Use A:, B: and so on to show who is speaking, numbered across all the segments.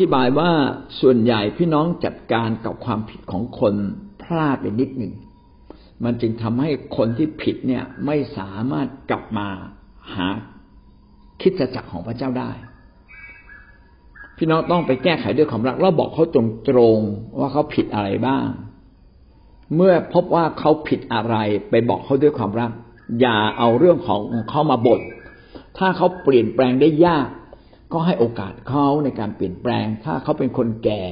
A: ธิบายว่าส่วนใหญ่พี่น้องจัดการกับความผิดของคนพลาดไปนิดหนึ่ง มันจึงทำให้คนที่ผิดเนี่ยไม่สามารถกลับมาหาคิดจักรของพระเจ้าได้ พี่น้องต้องไปแก้ไขด้วยความรักแล้วบอกเขาตรงตรงว่าเขาผิดอะไรบ้าง เมื่อพบว่าเขาผิดอะไร ไปบอกเขาด้วยความรัก อย่าเอาเรื่องของเขามาบดถ้าเขาเปลี่ยนแปลงได้ยาก ก็ให้โอกาสเขาในการเปลี่ยนแปลง ถ้าเขาเป็นคนแก่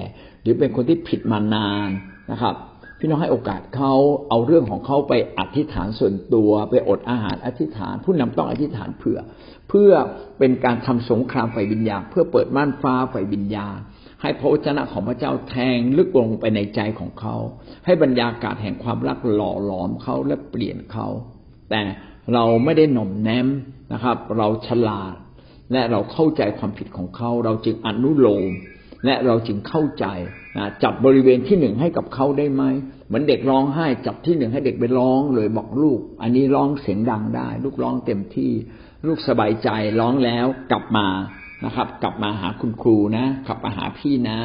A: หรือเป็นคนที่ผิดมานานนะครับ พี่น้องให้โอกาสเขาเอาเรื่องของเขาไปอธิษฐานส่วนตัว ไปอดอาหารอธิษฐาน ผู้นำต้องอธิษฐานเผื่อ เพื่อเป็นการทำสงครามไฟวิญญาณเพื่อเปิดม่านฟ้าไฟวิญญาณให้พระวจนะของพระเจ้าแทงลึกลงไปในใจของเขา ให้บรรยากาศแห่งความรักหล่อหลอมเขาและเปลี่ยนเขา แต่เราไม่ได้หน่มแนมนะครับ เราฉลาด และเราเข้าใจความผิดของเขา เราจึงอนุโลม และเราจึงเข้าใจจับบริเวณที่หนึ่งให้กับเขาได้ไหมเหมือนเด็กร้องไห้จับที่หนึ่งให้เด็กไปร้องเลยบอกลูก อันนี้ร้องเสียงดังได้ ลูกร้องเต็มที่ ลูกสบายใจร้องแล้วกลับมานะครับ กลับมาหาคุณครูนะกลับมาหาพี่นะ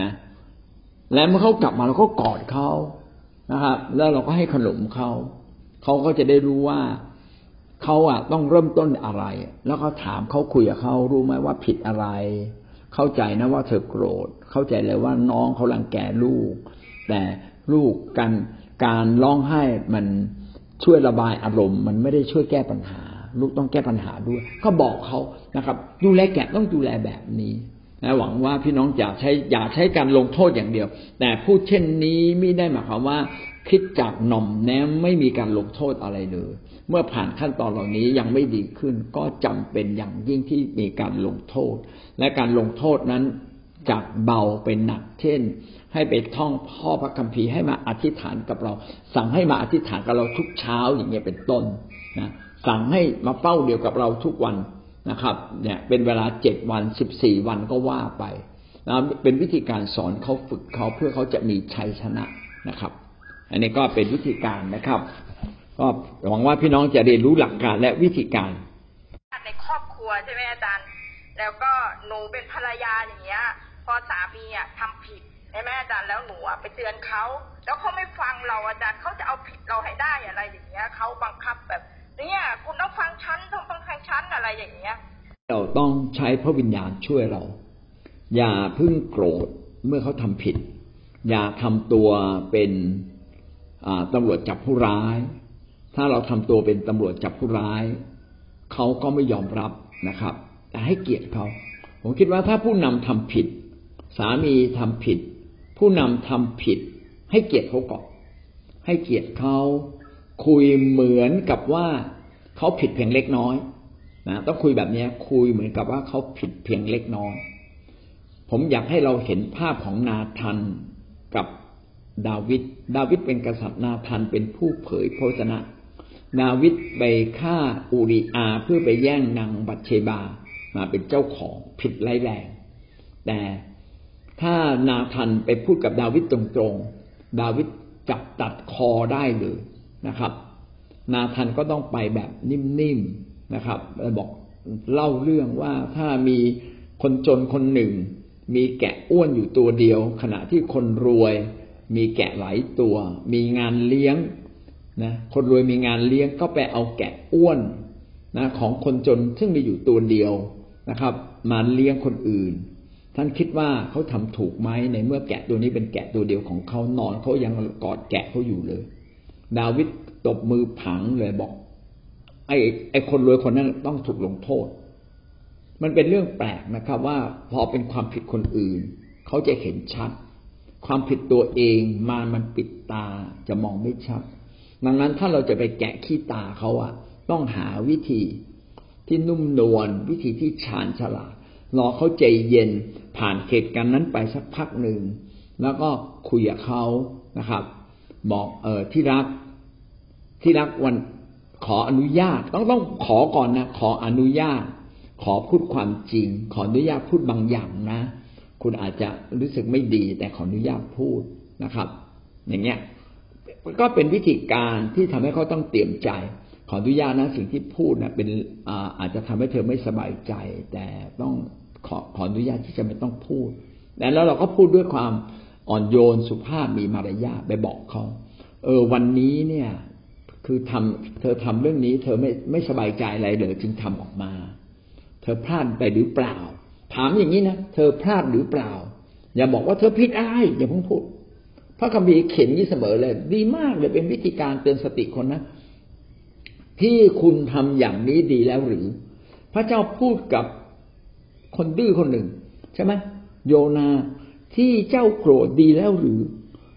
A: นะและเมื่อเขากลับมาเราก็กอดเขานะครับ แล้วเราก็ให้ขนมเขาเขาก็จะได้รู้ว่า เขาอะต้องเริ่มต้นอะไร แล้วก็ถามเขาคุยกับเขารู้ไหมว่าผิดอะไร เข้าใจนะว่าเธอโกรธ เข้าใจเลยว่าน้องเขาลังแกลูก แต่ลูกการการร้องไห้มันช่วยระบายอารมณ์ มันไม่ได้ช่วยแก้ปัญหา ลูกต้องแก้ปัญหาด้วย ก็บอกเขานะครับ ดูแลแกะต้องดูแลแบบนี้นะหวังว่าพี่น้องอย่าใช้อย่าใช้การลงโทษอย่างเดียว แต่พูดเช่นนี้ไม่ได้หมายความว่า คิดจากหน่อมแนมไม่มีการลงโทษอะไรเลย เมื่อผ่านขั้นตอนเหล่านี้ยังไม่ดีขึ้น ก็จำเป็นอย่างยิ่งที่มีการลงโทษ และการลงโทษนั้นจากเบาเป็นหนัก เช่น ให้ไปท่องพ่อพระคัมภีร์ให้มาอธิษฐานกับเรา สั่งให้มาอธิษฐานกับเราทุกเช้าอย่างเงี้ยเป็นต้นนะสั่งให้มาเฝ้าเดียวกับเราทุกวันนะครับ เนี่ยเป็นเวลาเจ็ดวันสิบสี่วันก็ว่าไปนะเป็นวิธีการสอนเขาฝึกเขาเพื่อเขาจะมีชัยชนะนะครับ อันนี้ก็เป็นวิธีการนะครับ ก็หวังว่าพี่น้องจะเรียนรู้หลักการและวิธีการ
B: ในครอบครัวใช่ไหมอาจารย์ แล้วก็หนูเป็นภรรยาอย่างเงี้ย พอสามีอะทำผิดใช่ไหมอาจารย์แล้วหนูอะไปเตือนเขาแล้วเขาไม่ฟังเราอาจารย์เขาจะเอาผิดเราให้ได้อะไรอย่างเงี้ยเขาบังคับแบบ เนี่ยคุณต้องฟังฉันต้องฟังฉันอะไรอย่างเงี้ย
A: เราต้องใช้พระวิญญาณช่วยเรา อย่าพึ่งโกรธเมื่อเขาทำผิด อย่าทำตัวเป็น ตำรวจจับผู้ร้าย ถ้าเราทำตัวเป็นตำรวจจับผู้ร้าย เขาก็ไม่ยอมรับนะครับ แต่ให้เกียรติเขา ผมคิดว่าถ้าผู้นำทำผิด สามีทำผิด ผู้นำทำผิด ให้เกียรติเขาก่อนให้เกียรติเขาคุยเหมือนกับว่าเขาผิดเพียงเล็กน้อยนะต้องคุยแบบนี้คุยเหมือนกับว่าเขาผิดเพียงเล็กน้อย ผมอยากให้เราเห็นภาพของนาทันกับ ดาวิดดาวิดเป็นกษัตริย์นาธานเป็นผู้เผยพระชนะ ดาวิดไปฆ่าอูริอาเพื่อไปแย่งนางบัตเชบา มาเป็นเจ้าของผิดไร้แรง แต่ถ้านาธานไปพูดกับดาวิดตรงๆ ดาวิดจับตัดคอได้เลยนะครับ นาธานก็ต้องไปแบบนิ่มๆนะครับบอกเล่าเรื่องว่าถ้ามีคนจนคนหนึ่ง มีแกะอ้วนอยู่ตัวเดียว ขณะที่คนรวย มีแกะหลายตัว มีงานเลี้ยงนะคนรวยมีงานเลี้ยงก็ไปเอาแกะอ้วนนะของคนจนซึ่งมีอยู่ตัวเดียวนะครับ มาเลี้ยงคนอื่น ท่านคิดว่าเขาทำถูกไหมในเมื่อแกะตัวนี้เป็นแกะตัวเดียวของเขานอนเขายังกอดแกะเขาอยู่เลย ดาวิดตบมือผังเลยบอก ไอ้ไอ้คนรวยคนนั้นต้องถูกลงโทษ มันเป็นเรื่องแปลกนะครับ ว่าพอเป็นความผิดคนอื่น เขาจะเห็นชัด ความผิดตัวเองมามันปิดตาจะมองไม่ชัด ดังนั้นถ้าเราจะไปแกะขี้ตาเขาอะต้องหาวิธีที่นุ่มนวลวิธีที่ชาญฉลาดรอเขาใจเย็นผ่านเหตุการณ์นั้นไปสักพักหนึ่ง แล้วก็คุยกับเขานะครับ บอกเออที่รักที่รักวันขออนุญาตต้องต้องขอก่อนนะขออนุญาต ขอพูดความจริง ขออนุญาตพูดบางอย่างนะ คุณอาจจะรู้สึกไม่ดี แต่ขออนุญาตพูดนะครับ อย่างเงี้ยก็เป็นวิธีการที่ทำให้เขาต้องเตรียมใจ ขออนุญาตนะสิ่งที่พูดนะเป็นอาอาจจะทำให้เธอไม่สบายใจ แต่ต้องขอขออนุญาตที่จะไม่ต้องพูดแล้วเราก็พูดด้วยความอ่อนโยนสุภาพมีมารยาทไปบอกเขาเออวันนี้เนี่ย คือทำเธอทำเรื่องนี้ เธอไม่ไม่สบายใจอะไรเลยจึงทำออกมา เธอพลาดไปหรือเปล่า ถามอย่างนี้นะเธอพลาดหรือเปล่า อย่าบอกว่าเธอผิดอะไรอย่าเพิ่งพูดพระคัมภีร์เขียนนี้เสมอเลย ดีมากเลยเป็นวิธีการเตือนสติคนนะที่คุณทำอย่างนี้ดีแล้วหรือ พระเจ้าพูดกับคนดื้อคนหนึ่ง ใช่ไหมโยนาที่เจ้าโกรธดีแล้วหรือ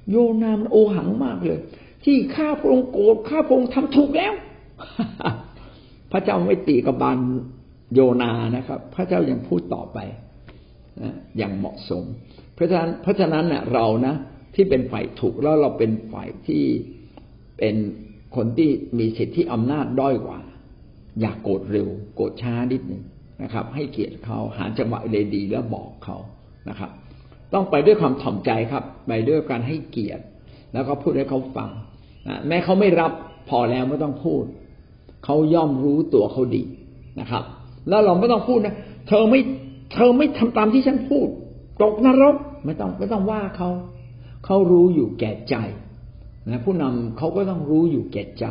A: โยนามันโอหังมากเลย ที่ข้าพระองค์โกรธข้าพระองค์ทำถูกแล้ว พระเจ้าไม่ตีกับบาน โยนานะครับ พระเจ้ายังพูดต่อไปนะอย่างเหมาะสม เพราะฉะนั้นเพราะฉะนั้นเน่ยเรานะที่เป็นฝ่ายถูกแล้วเราเป็นฝ่ายที่เป็นคนที่มีสิทธิอำนาจด้อยกว่า อย่ากโกรธเร็ว โกรธช้านิดหนึ่งนะครับ ให้เกียรติเขาหาจังหวะเลยดีแล้วบอกเขานะครับ ต้องไปด้วยความถ่อมใจครับ ไปด้วยการให้เกียรติ แล้วก็พูดให้เขาฟังนะแม้เขาไม่รับพอแล้วไม่ต้องพูด เขาย่อมรู้ตัวเขาดีนะครับ แล้วเราไม่ต้องพูดนะเธอไม่เธอไม่ทำตามที่ฉันพูด ตกนรกไม่ต้องไม่ต้องว่าเขาเขารู้อยู่แก่ใจนะผู้นำเขาก็ต้องรู้อยู่แก่ใจ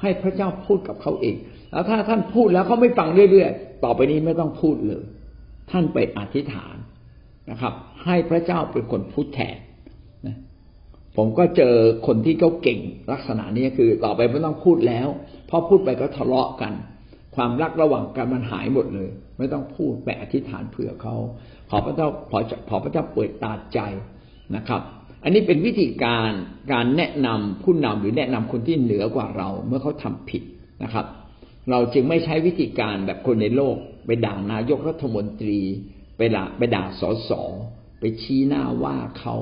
A: ให้พระเจ้าพูดกับเขาเอง แล้วถ้าท่านพูดแล้วเขาไม่ฟังเรื่อยๆต่อไปนี้ไม่ต้องพูดเลย ท่านไปอธิษฐานนะครับ ให้พระเจ้าเป็นคนพูดแทนนะผมก็เจอคนที่เขาเก่งลักษณะนี้คือ ต่อไปไม่ต้องพูดแล้วพอพูดไปก็ทะเลาะกัน ความรักระหว่างกันมันหายหมดเลย ไม่ต้องพูดไปอธิษฐานเผื่อเขาขอพระเจ้าขอขอพระเจ้าเปิดตาใจนะครับ อันนี้เป็นวิธีการการแนะนำผู้นำหรือแนะนำคนที่เหนือกว่าเราเมื่อเขาทำผิดนะครับ เราจึงไม่ใช้วิธีการแบบคนในโลก ไปด่านายกรัฐมนตรี ไปด่าไปด่าสสไปชี้หน้าว่าเขา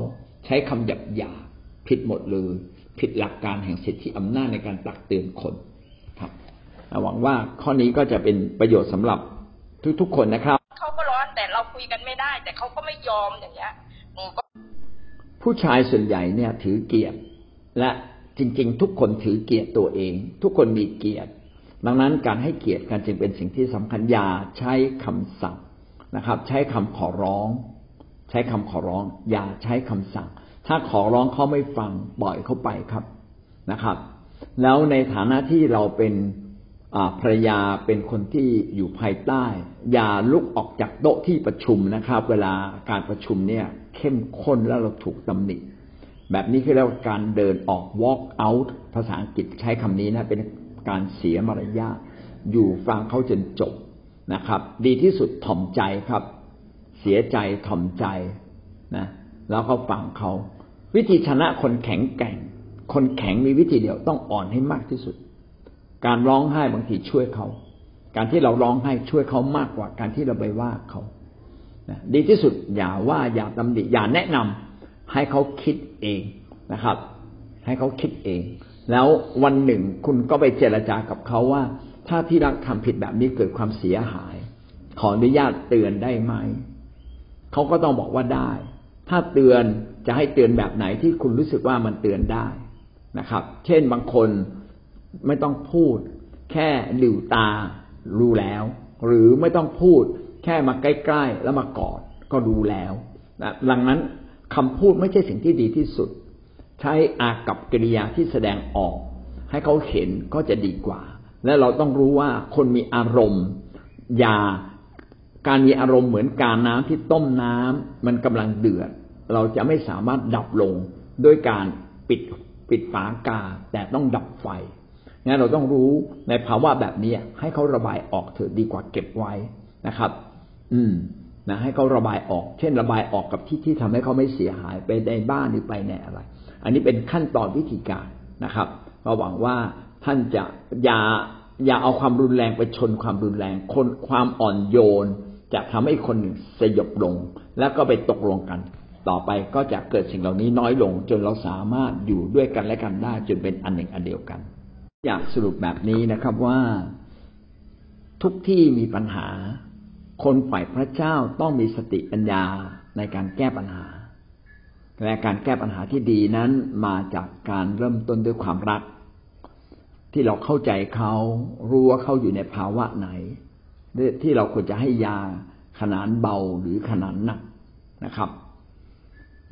A: ใช้คำหยาบหยาผิดหมดเลย ผิดหลักการแห่งสิทธิอำนาจในการตักเตือนคน หวังว่าข้อนี้ก็จะเป็นประโยชน์สำหรับทุกๆคนนะครับ
B: เขาก็ร้อนแต่เราคุยกันไม่ได้ แต่เขาก็ไม่ยอมอย่างเงี้ยหนูก็
A: ผู้ชายส่วนใหญ่เนี่ย ถือเกียรติและจริง ๆ ทุกคนถือเกียรติตัวเอง ทุกคนมีเกียรติดังนั้นการให้เกียรติกันจึงเป็นสิ่งที่สำคัญอย่าใช้คำสั่งนะครับ ใช้คำขอร้อง ใช้คำขอร้อง อย่าใช้คำสั่ง ถ้าขอร้องเขาไม่ฟังปล่อยเขาไปครับนะครับ แล้วในฐานะที่เราเป็น ภรรยาเป็นคนที่อยู่ภายใต้ อย่าลุกออกจากโต๊ะที่ประชุมนะครับ เวลาการประชุมเนี่ย เข้มข้นแล้วเราถูกตำหนิแบบนี้คือเรียกว่าการเดินออก walk out ภาษาอังกฤษใช้คำนี้นะเป็นการเสียมารยาทอยู่ฟังเขาจนจบนะครับ ดีที่สุดถ่อมใจครับ เสียใจถ่อมใจนะแล้วก็ฟังเขา วิธีชนะคนแข็งแกร่ง คนแข็งมีวิธีเดียวต้องอ่อนให้มากที่สุด การร้องไห้บางทีช่วยเขา การที่เราร้องไห้ช่วยเขามากกว่า การที่เราไปว่าเขาดีที่สุดอย่าว่าอย่าตำหนิอย่าแนะนำให้เขาคิดเองนะครับ ให้เขาคิดเอง แล้ววันหนึ่งคุณก็ไปเจรจากับเขาว่า ถ้าที่รักทำผิดแบบนี้เกิดความเสียหาย ขออนุญาตเตือนได้ไหมเขาก็ต้องบอกว่าได้ ถ้าเตือนจะให้เตือนแบบไหนที่คุณรู้สึกว่ามันเตือนได้นะครับ เช่นบางคน ไม่ต้องพูด แค่หลิวตารู้แล้ว หรือไม่ต้องพูด แค่มาใกล้ๆแล้วมากอดก็รู้แล้วนะดังนั้นคำพูดไม่ใช่สิ่งที่ดีที่สุด ใช้อากับกิริยาที่แสดงออก ให้เขาเห็นก็จะดีกว่า และเราต้องรู้ว่าคนมีอารมณ์ อย่าการมีอารมณ์เหมือนการน้ำที่ต้มน้ำมันกำลังเดือด เราจะไม่สามารถดับลงด้วยการปิดปิดฝากาแต่ต้องดับไฟ งั้นเราต้องรู้ในภาวะแบบนี้ให้เขาระบายออกเถอะดีกว่าเก็บไว้นะครับ อืมนะให้เขาระบายออก เช่น ระบายออกกับที่ที่ทำให้เขาไม่เสียหายไปในบ้านหรือไปในอะไร อันนี้เป็นขั้นตอนวิธีการนะครับเราหวังว่าท่านจะอย่าอย่าเอาความรุนแรงไปชนความรุนแรง คนความอ่อนโยน จะทำให้คนหนึ่งสยบลง แล้วก็ไปตกลงกัน ต่อไปก็จะเกิดสิ่งเหล่านี้น้อยลง จนเราสามารถอยู่ด้วยกันและกันได้จนเป็นอันหนึ่งอันเดียวกัน อยากสรุปแบบนี้นะครับว่าทุกที่มีปัญหา คนฝ่ายพระเจ้าต้องมีสติปัญญาในการแก้ปัญหาและการแก้ปัญหาที่ดีนั้นมาจากการเริ่มต้นด้วยความรัก ที่เราเข้าใจเขารู้ว่าเขาอยู่ในภาวะไหน ที่เราควรจะให้ยาขนาดเบาหรือขนาดหนักนะครับ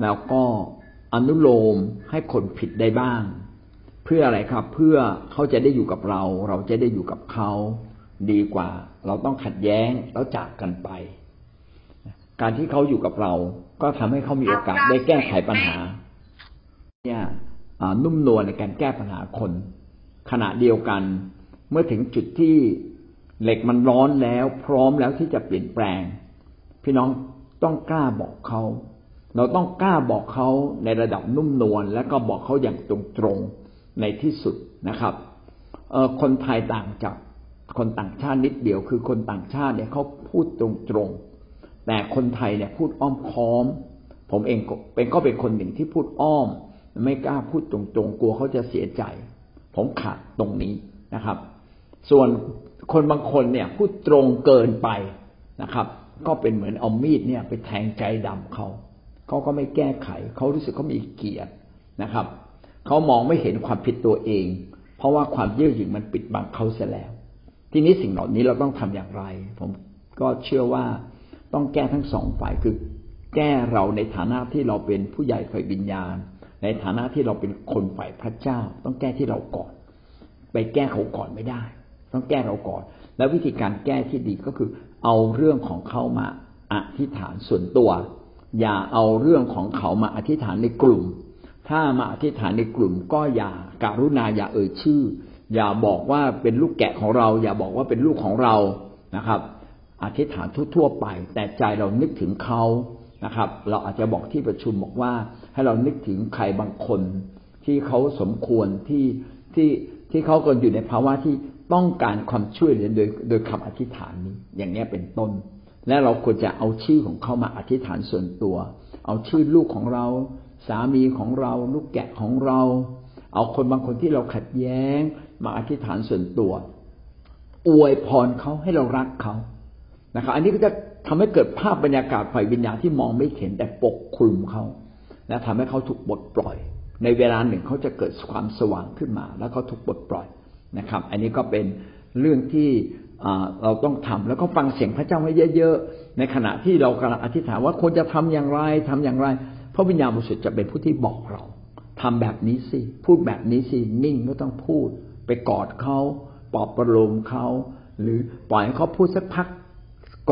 A: แล้วก็อนุโลมให้คนผิดได้บ้าง พื่ออะไรครับ เพื่อเขาจะได้อยู่กับเรา เราจะได้อยู่กับเขาดีกว่า เราต้องขัดแย้งแล้วจากกันไป การที่เขาอยู่กับเรา ก็ทำให้เขามีโอกาสได้แก้ไขปัญหา เนี่ยนุ่มนวลในการแก้ปัญหาคน ขณะเดียวกัน เมื่อถึงจุดที่เหล็กมันร้อนแล้ว พร้อมแล้วที่จะเปลี่ยนแปลง พี่น้องต้องกล้าบอกเขา เราต้องกล้าบอกเขาในระดับนุ่มนวลและก็บอกเขาอย่างตรงๆ ในที่สุดนะครับคนไทยต่างจากคนต่างชาตินิดเดียว คือคนต่างชาติเนี่ยเขาพูดตรงๆ แต่คนไทยเนี่ยพูดอ้อมค้อม ผมเองเป็นก็เป็นคนหนึ่งที่พูดอ้อม ไม่กล้าพูดตรงๆ กลัวเขาจะเสียใจ ผมขาดตรงนี้นะครับ ส่วนคนบางคนเนี่ยพูดตรงเกินไปนะครับ ก็เป็นเหมือนเอามีดเนี่ยไปแทงใจดำเขาเขาก็ไม่แก้ไข เขารู้สึกเขามีเกียรตินะครับ เขามองไม่เห็นความผิดตัวเอง เพราะว่าความเยื่อหยิ่งมันปิดบังเขาเสียแล้ว ทีนี้สิ่งเหล่านี้เราต้องทำอย่างไร ผมก็เชื่อว่าต้องแก้ทั้งสองฝ่ายคือแก้เราในฐานะที่เราเป็นผู้ใหญ่ฝ่ายวิญญาณ ในฐานะที่เราเป็นคนฝ่ายพระเจ้า ต้องแก้ที่เราก่อน ไปแก้เขาก่อนไม่ได้ ต้องแก้เราก่อน แล้ววิธีการแก้ที่ดีก็คือ เอาเรื่องของเขามาอธิษฐานส่วนตัว อย่าเอาเรื่องของเขามาอธิษฐานในกลุ่ม ถ้ามาอธิษฐานในกลุ่มก็อย่าการุณาอย่าเอ่ยชื่อ อย่าบอกว่าเป็นลูกแกะของเรา อย่าบอกว่าเป็นลูกของเรานะครับ อธิษฐานทั่วๆไป แต่ใจเรานึกถึงเขานะครับ เราอาจจะบอกที่ประชุมบอกว่า ให้เรานึกถึงใครบางคน ที่เขาสมควรที่ที่ที่เขาก็อยู่ในภาวะที่ต้องการความช่วยเหลือโดยโดยคำอธิษฐานนี้ อย่างนี้เป็นต้น และเราควรจะเอาชื่อของเขามาอธิษฐานส่วนตัว เอาชื่อลูกของเรา สามีของเราลูกแกะของเรา เอาคนบางคนที่เราขัดแย้ง มาอธิษฐานส่วนตัว อวยพรเขาให้เรารักเขานะครับ อันนี้ก็จะทำให้เกิดภาพบรรยากาศฝ่ายวิญญาณที่มองไม่เห็นแต่ปกคลุมเขาและทำให้เขาถูกบดปล่อย ในเวลาหนึ่งเขาจะเกิดความสว่างขึ้นมา แล้วเขาถูกบดปล่อยนะครับ อันนี้ก็เป็นเรื่องที่เราต้องทำแล้วก็ฟังเสียงพระเจ้าให้เยอะๆในขณะที่เรากำลังอธิษฐานว่าควรจะทำอย่างไรทำอย่างไร พระวิญญาณบริสุทธิ์จะเป็นผู้ที่บอกเราทำแบบนี้สิพูดแบบนี้สินิ่งไม่ต้องพูด ไปกอดเขาปลอบประโลมเขาหรือปล่อยให้เขาพูดสักพัก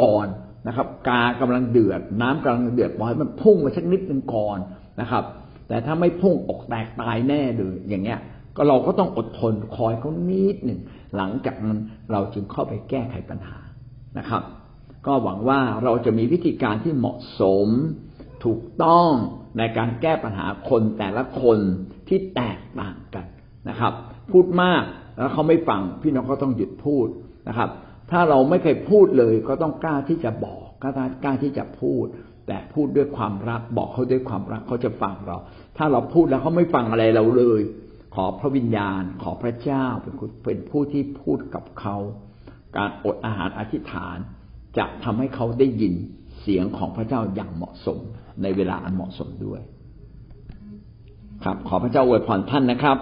A: ก่อนนะครับ กากำลังเดือด น้ำกำลังเดือดปล่อยให้มันพุ่งมาสักนิดหนึ่งก่อนนะครับ แต่ถ้าไม่พุ่งอกแตกตายแน่เลยอย่างเงี้ย ก็เราก็ต้องอดทนคอยเขานิดหนึ่งหลังจากนั้นเราจึงเข้าไปแก้ไขปัญหานะครับ ก็หวังว่าเราจะมีวิธีการที่เหมาะสม ถูกต้องในการแก้ปัญหาคนแต่ละคนที่แตกต่างกันนะครับ พูดมากแล้วเขาไม่ฟังพี่น้องก็ต้องหยุดพูดนะครับ ถ้าเราไม่เคยพูดเลยก็ต้องกล้าที่จะบอกกล้ากล้าที่จะพูด แต่พูดด้วยความรัก บอกเขาด้วยความรักเขาจะฟังเรา ถ้าเราพูดแล้วเขาไม่ฟังอะไรเราเลย ขอพระวิญญาณ ขอพระเจ้าเป็นเป็นผู้ที่พูดกับเขา การอดอาหารอธิษฐานจะทำให้เขาได้ยิน สียงของพระเจ้าอย่างเหมาะสมในเวลาอันเหมาะสมด้วย ครับ ขอพระเจ้าอวยพรท่านนะครับ